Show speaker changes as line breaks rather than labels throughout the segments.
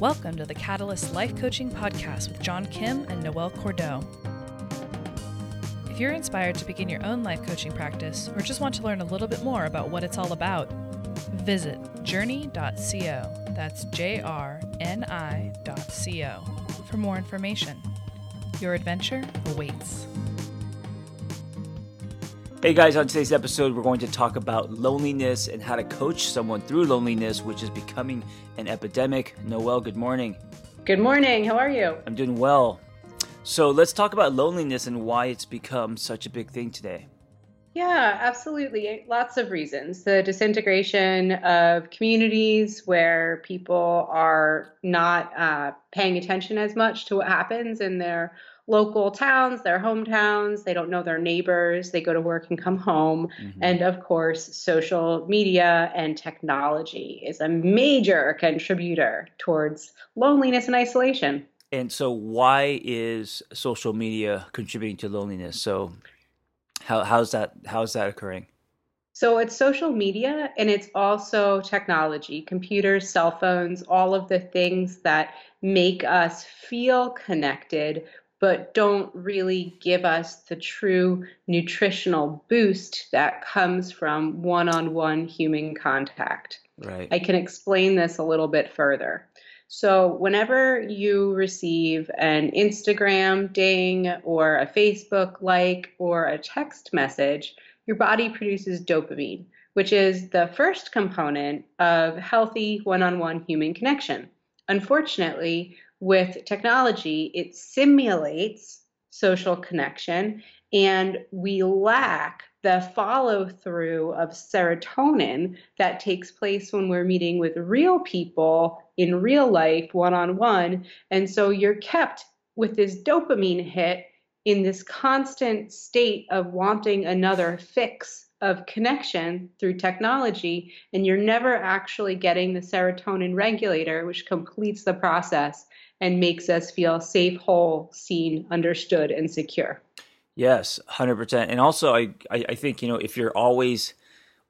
Welcome to the Catalyst Life Coaching Podcast with John Kim and Noelle Cordeaux. If you're inspired to begin your own life coaching practice or just want to learn a little bit more about what it's all about, visit journey.co. That's J R N I.co for more information. Your adventure awaits.
Hey guys, on today's episode, we're going to talk about loneliness and how to coach someone through loneliness, which is becoming an epidemic. Noelle, good morning.
Good morning. How are you?
I'm doing well. So let's talk about loneliness and why it's become such a big thing today.
Yeah, absolutely. Lots of reasons. The disintegration of communities where people are not uh, paying attention as much to what happens in their local towns, their hometowns. They don't know their neighbors. They go to work and come home. Mm-hmm. And of course, social media and technology is a major contributor towards loneliness and isolation.
And so, why is social media contributing to loneliness? So, how, how's that how's that occurring?
So it's social media and it's also technology, computers, cell phones, all of the things that make us feel connected but don't really give us the true nutritional boost that comes from one on one human contact.
Right.
I can explain this a little bit further. So, whenever you receive an Instagram ding or a Facebook like or a text message, your body produces dopamine, which is the first component of healthy one on one human connection. Unfortunately, with technology, it simulates social connection, and we lack the follow through of serotonin that takes place when we're meeting with real people in real life, one on one. And so you're kept with this dopamine hit in this constant state of wanting another fix of connection through technology, and you're never actually getting the serotonin regulator, which completes the process and makes us feel safe, whole, seen, understood, and secure.
Yes, hundred percent. And also, I, I, I think you know if you're always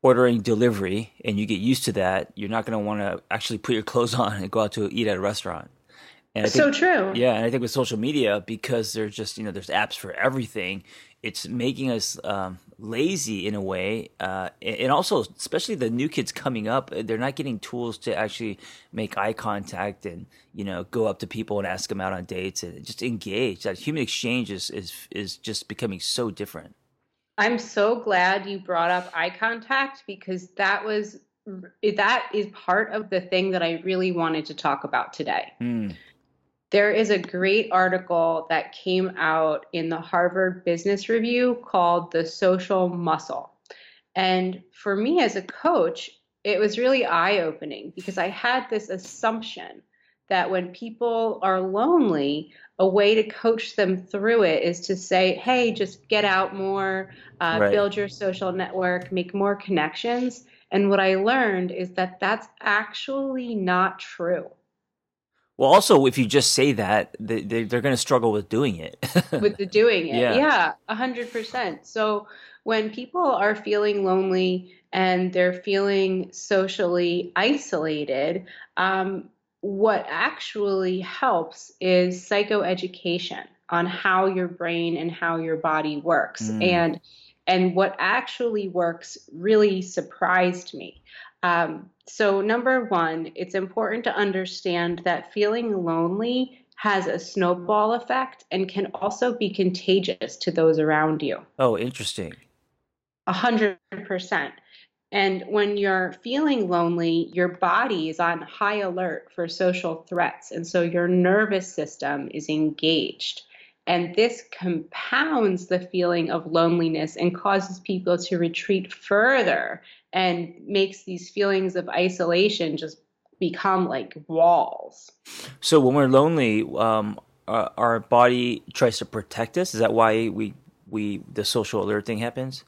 ordering delivery and you get used to that, you're not going to want to actually put your clothes on and go out to eat at a restaurant.
And think, so true.
Yeah, and I think with social media, because there's just you know there's apps for everything, it's making us um, lazy in a way, uh, and also especially the new kids coming up, they're not getting tools to actually make eye contact and you know go up to people and ask them out on dates and just engage. That human exchange is is is just becoming so different.
I'm so glad you brought up eye contact because that was that is part of the thing that I really wanted to talk about today. Mm. There is a great article that came out in the Harvard Business Review called The Social Muscle. And for me as a coach, it was really eye opening because I had this assumption that when people are lonely, a way to coach them through it is to say, hey, just get out more, uh, right. build your social network, make more connections. And what I learned is that that's actually not true.
Well, also, if you just say that, they, they, are going to struggle with doing it.
with the doing it. Yeah, a hundred percent. So when people are feeling lonely and they're feeling socially isolated, um, what actually helps is psychoeducation on how your brain and how your body works. Mm. And and what actually works really surprised me. Um, so, number one, it's important to understand that feeling lonely has a snowball effect and can also be contagious to those around you.
Oh, interesting.
A hundred percent. And when you're feeling lonely, your body is on high alert for social threats. And so your nervous system is engaged. And this compounds the feeling of loneliness and causes people to retreat further and makes these feelings of isolation just become like walls.
So when we're lonely, um, our, our body tries to protect us. Is that why we we the social alert thing happens?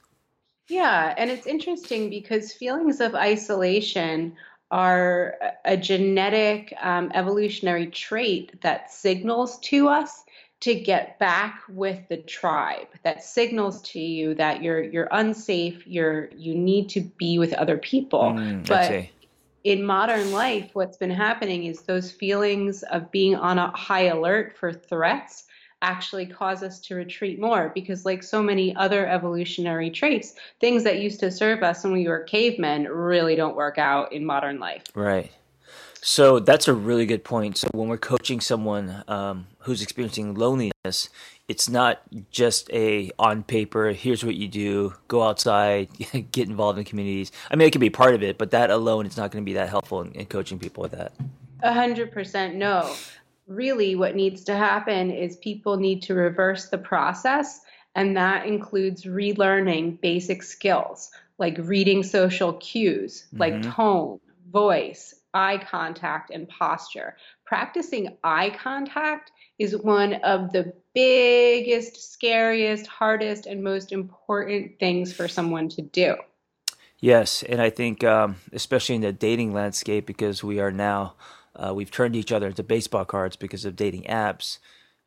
Yeah, and it's interesting because feelings of isolation are a genetic um, evolutionary trait that signals to us to get back with the tribe that signals to you that you're you're unsafe you're you need to be with other people
mm, but
in modern life, what's been happening is those feelings of being on a high alert for threats actually cause us to retreat more because, like so many other evolutionary traits, things that used to serve us when we were cavemen really don't work out in modern life.
Right. So that's a really good point. So when we're coaching someone um, who's experiencing loneliness, it's not just a on paper. Here's what you do: go outside, get involved in communities. I mean, it can be part of it, but that alone is not going to be that helpful in, in coaching people with that.
A hundred percent no. Really, what needs to happen is people need to reverse the process, and that includes relearning basic skills like reading social cues, mm-hmm. like tone, voice, eye contact and posture. Practicing eye contact is one of the biggest, scariest, hardest, and most important things for someone to do.
Yes, and I think um, especially in the dating landscape, because we are now uh, we've turned each other into baseball cards because of dating apps.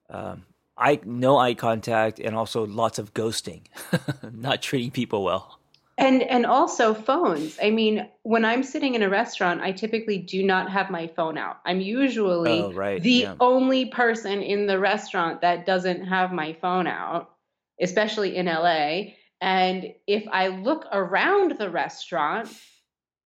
Um, I no eye contact and also lots of ghosting, not treating people well.
And and also phones. I mean, when I'm sitting in a restaurant, I typically do not have my phone out. I'm usually
oh, right.
the
yeah.
only person in the restaurant that doesn't have my phone out, especially in LA. And if I look around the restaurant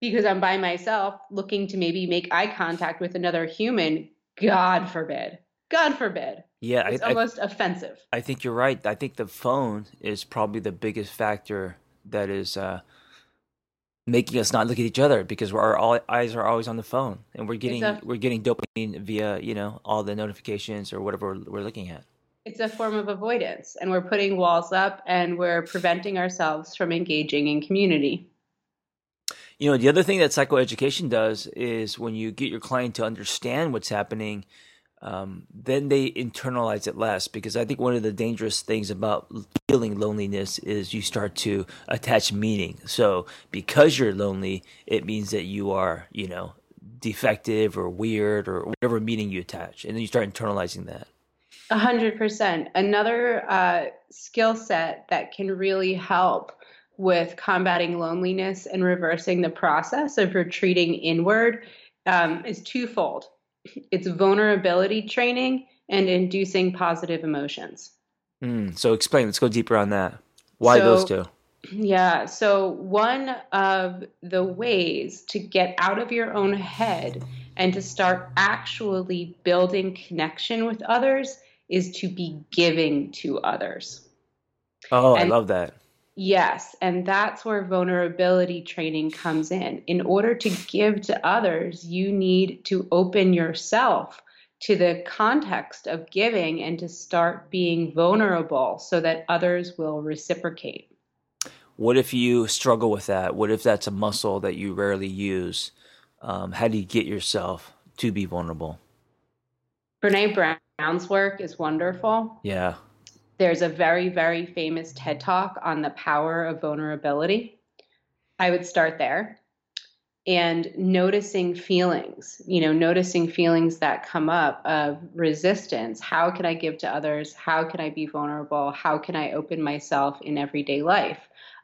because I'm by myself looking to maybe make eye contact with another human, God forbid. God forbid.
Yeah,
it's
I,
almost
I,
offensive.
I think you're right. I think the phone is probably the biggest factor that is uh, making us not look at each other because our all, eyes are always on the phone and we're getting a, we're getting dopamine via you know all the notifications or whatever we're, we're looking at.
It's a form of avoidance, and we're putting walls up and we're preventing ourselves from engaging in community.
You know, the other thing that psychoeducation does is when you get your client to understand what's happening um, then they internalize it less because I think one of the dangerous things about feeling loneliness is you start to attach meaning. So because you're lonely, it means that you are, you know, defective or weird or whatever meaning you attach, and then you start internalizing that.
A hundred percent. Another uh, skill set that can really help with combating loneliness and reversing the process of retreating inward um, is twofold it's vulnerability training and inducing positive emotions.
Mm, so explain. Let's go deeper on that. Why so, those two?
Yeah. So one of the ways to get out of your own head and to start actually building connection with others is to be giving to others.
Oh, and, I love that.
Yes, and that's where vulnerability training comes in. In order to give to others, you need to open yourself to the context of giving and to start being vulnerable so that others will reciprocate.
What if you struggle with that? What if that's a muscle that you rarely use? Um, how do you get yourself to be vulnerable?
Brene Brown's work is wonderful.
Yeah.
There's a very, very famous TED talk on the power of vulnerability. I would start there and noticing feelings, you know, noticing feelings that come up of resistance. How can I give to others? How can I be vulnerable? How can I open myself in everyday life?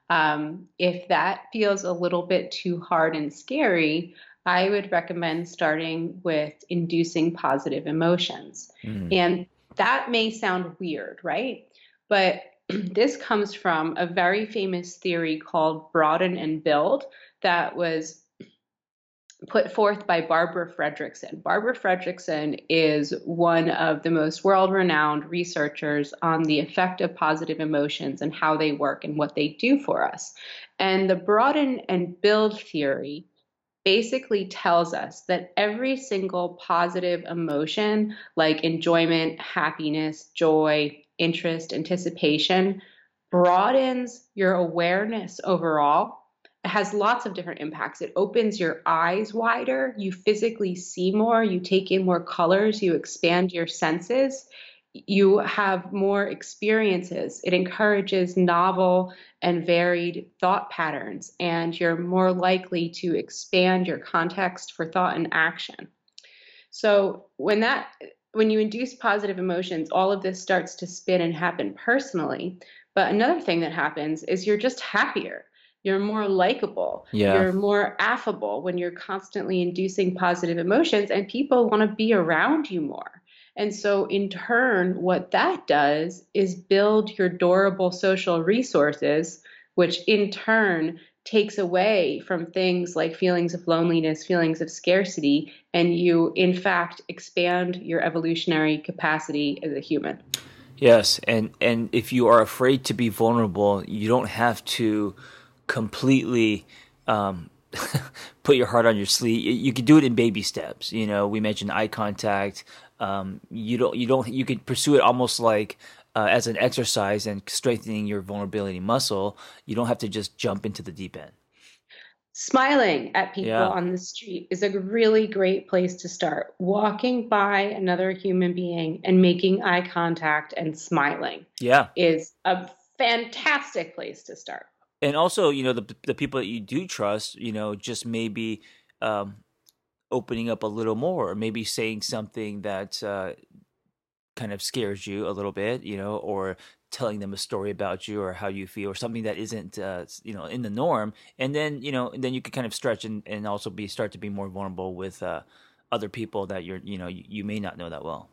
Um, if that feels a little bit too hard and scary, I would recommend starting with inducing positive emotions. Mm. And that may sound weird, right? But this comes from a very famous theory called broaden and build that was put forth by Barbara Fredrickson. Barbara Fredrickson is one of the most world renowned researchers on the effect of positive emotions and how they work and what they do for us. And the broaden and build theory basically tells us that every single positive emotion, like enjoyment, happiness, joy, interest, anticipation, broadens your awareness overall. It has lots of different impacts. It opens your eyes wider. You physically see more. You take in more colors. You expand your senses. You have more experiences. It encourages novel and varied thought patterns, and you're more likely to expand your context for thought and action. So, when that when you induce positive emotions, all of this starts to spin and happen personally. But another thing that happens is you're just happier. You're more likable.
Yeah.
You're more affable when you're constantly inducing positive emotions, and people want to be around you more. And so, in turn, what that does is build your durable social resources, which in turn takes away from things like feelings of loneliness, feelings of scarcity, and you, in fact, expand your evolutionary capacity as a human.
Yes, and and if you are afraid to be vulnerable, you don't have to completely um, put your heart on your sleeve. You can do it in baby steps. You know, we mentioned eye contact. Um, you don't you don't you can pursue it almost like uh, as an exercise and strengthening your vulnerability muscle. You don't have to just jump into the deep end.
Smiling at people
Yeah.
on the street is a really great place to start. Walking by another human being and making eye contact and smiling
Yeah,
is a fantastic place to start.
And also you know the the people that you do trust, you know, just maybe um, opening up a little more, or maybe saying something that uh, kind of scares you a little bit, you know, or telling them a story about you or how you feel or something that isn't uh, you know in the norm. And then you know then you can kind of stretch and, and also be start to be more vulnerable with uh, other people that you're you know you, you may not know that well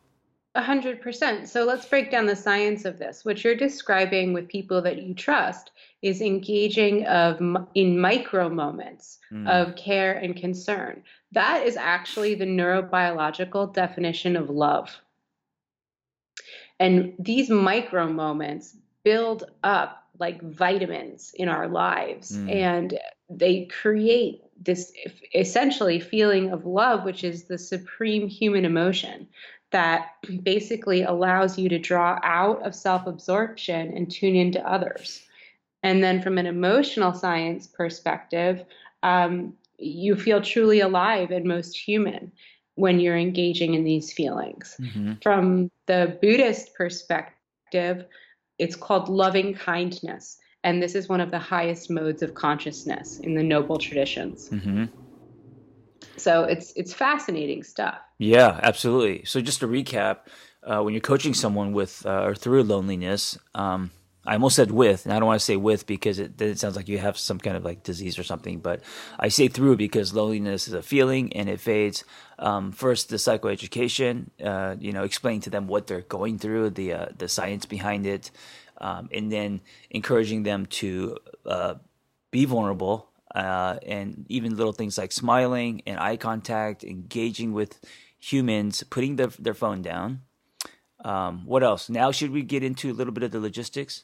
A hundred percent. So let's break down the science of this. What you're describing with people that you trust is engaging of in micro moments
Mm.
of care and concern. That is actually the neurobiological definition of love. And these micro moments build up like vitamins in our lives
Mm.
and they create this essentially feeling of love, which is the supreme human emotion that basically allows you to draw out of self absorption and tune into others. And then, from an emotional science perspective, um, you feel truly alive and most human when you're engaging in these feelings.
hmm
From the Buddhist perspective, it's called loving kindness. And this is one of the highest modes of consciousness in the noble traditions.
hmm
So it's it's fascinating stuff.
Yeah, absolutely. So just to recap, uh, when you're coaching someone with uh, or through loneliness, um, I almost said with, and I don't want to say with because it it sounds like you have some kind of like disease or something. But I say through because loneliness is a feeling and it fades. Um, first, the psychoeducation, uh, you know, explaining to them what they're going through, the uh, the science behind it, um, and then encouraging them to uh, be vulnerable uh, and even little things like smiling and eye contact, engaging with humans, putting their, their phone down. Um, what else? Now, should we get into a little bit of the logistics?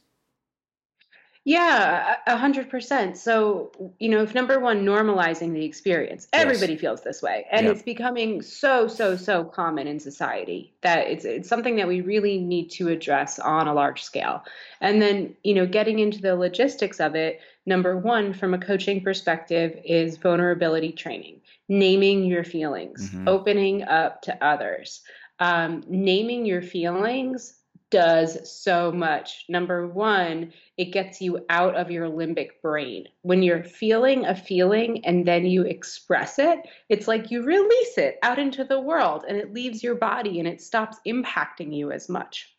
Yeah, a hundred percent. So, you know, if number one, normalizing the experience,
Yes.
everybody feels this way, and
Yeah.
it's becoming so, so, so common in society that it's it's something that we really need to address on a large scale. And then, you know, getting into the logistics of it, number one, from a coaching perspective, is vulnerability training, naming your feelings,
Mhm.
opening up to others. Um, naming your feelings does so much. Number one, it gets you out of your limbic brain. When you're feeling a feeling and then you express it, it's like you release it out into the world and it leaves your body and it stops impacting you as much.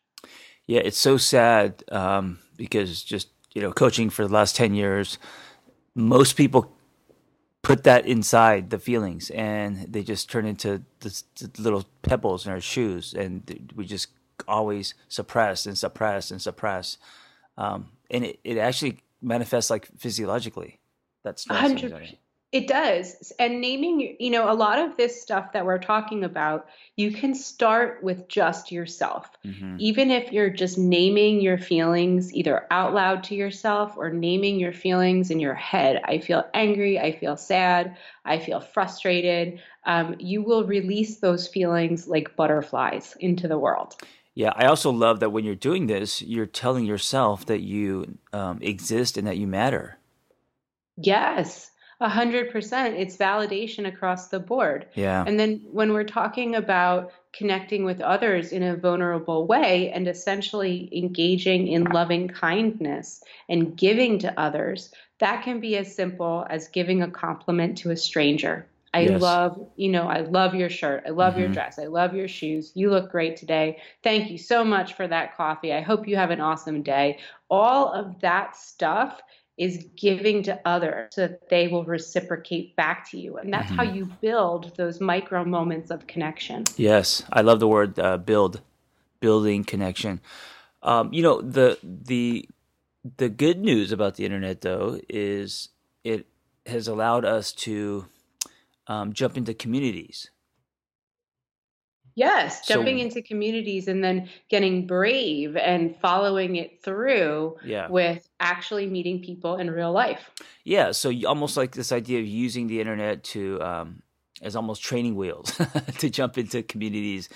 Yeah, it's so sad um, because just you know, coaching for the last 10 years, most people put that inside the feelings and they just turn into the little pebbles in our shoes. And we just always suppress and suppress and suppress. Um, and it, it actually manifests like physiologically. That's
100%. It does. And naming, you know, a lot of this stuff that we're talking about, you can start with just yourself.
Mhm.
Even if you're just naming your feelings either out loud to yourself or naming your feelings in your head. I feel angry. I feel sad. I feel frustrated. Um, you will release those feelings like butterflies into the world.
Yeah, I also love that when you're doing this, you're telling yourself that you um, exist and that you matter.
Yes, a hundred percent. It's validation across the board.
Yeah.
And then when we're talking about connecting with others in a vulnerable way and essentially engaging in loving kindness and giving to others, that can be as simple as giving a compliment to a stranger. I
Yes.
love, you know, I love your shirt. I love your
Mhm.
dress. I love your shoes. You look great today. Thank you so much for that coffee. I hope you have an awesome day. All of that stuff is giving to others so that they will reciprocate back to you. And that's mm-hmm. how you build those micro moments of connection.
Yes, I love the word uh, build, building connection. Um, you know, the the the good news about the internet though is it has allowed us to um, jump into communities
Yes, jumping so, into communities and then getting brave and following it through yeah. with actually meeting people in real life.
Yeah, so almost like this idea of using the internet to um, as almost training wheels to jump into communities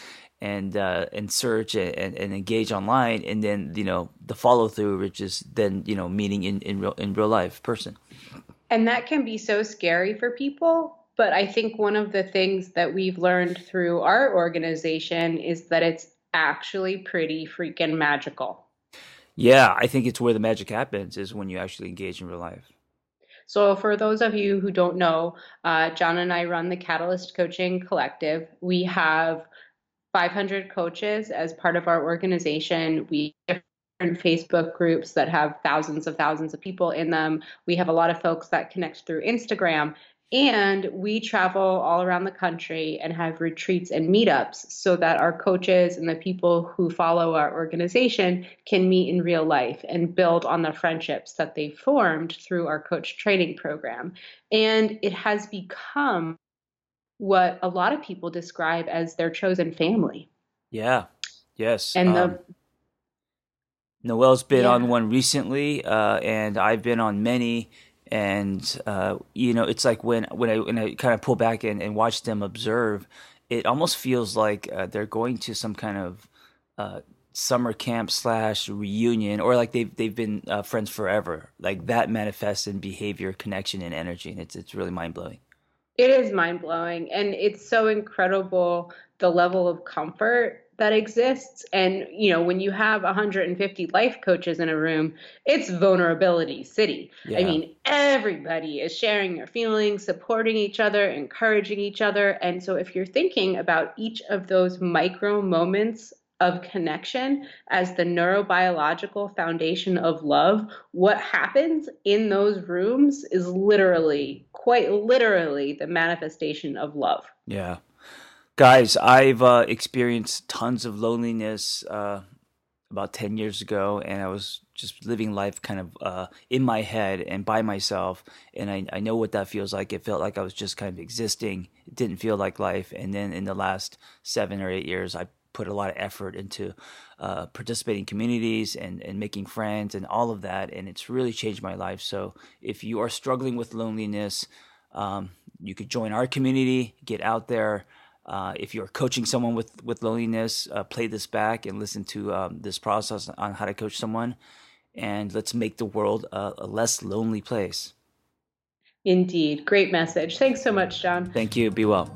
and uh, and search and, and engage online, and then you know the follow through, which is then you know meeting in in real in real life person.
And that can be so scary for people but I think one of the things that we've learned through our organization is that it's actually pretty freaking magical.
Yeah, I think it's where the magic happens is when you actually engage in real life.
So, for those of you who don't know, uh, John and I run the Catalyst Coaching Collective. We have 500 coaches as part of our organization. We different Facebook groups that have thousands of thousands of people in them. We have a lot of folks that connect through Instagram. And we travel all around the country and have retreats and meetups so that our coaches and the people who follow our organization can meet in real life and build on the friendships that they formed through our coach training program. And it has become what a lot of people describe as their chosen family.
Yeah. Yes.
And the um,
Noelle's been yeah. on one recently, uh, and I've been on many and uh, you know it's like when when I when I kind of pull back and, and watch them observe, it almost feels like uh, they're going to some kind of uh, summer camp slash reunion, or like they've they've been uh, friends forever. Like that manifests in behavior, connection, and energy, and it's it's really mind blowing.
It is mind blowing, and it's so incredible the level of comfort that exists. And you know when you have 150 life coaches in a room it's vulnerability city. Yeah. i mean everybody is sharing their feelings supporting each other encouraging each other. And so if you're thinking about each of those micro moments of connection as the neurobiological foundation of love what happens in those rooms is literally quite literally the manifestation of love.
Yeah guys, I've uh, experienced tons of loneliness uh, about 10 years ago, and I was just living life kind of uh, in my head and by myself. And I, I know what that feels like. It felt like I was just kind of existing, it didn't feel like life. And then in the last seven or eight years, I put a lot of effort into uh, participating communities and, and making friends and all of that. And it's really changed my life. So if you are struggling with loneliness, um, you could join our community, get out there. Uh, if you're coaching someone with with loneliness, uh, play this back and listen to um, this process on how to coach someone, and let's make the world a, a less lonely place.
Indeed, great message. Thanks so much, John.
Thank you. Be well.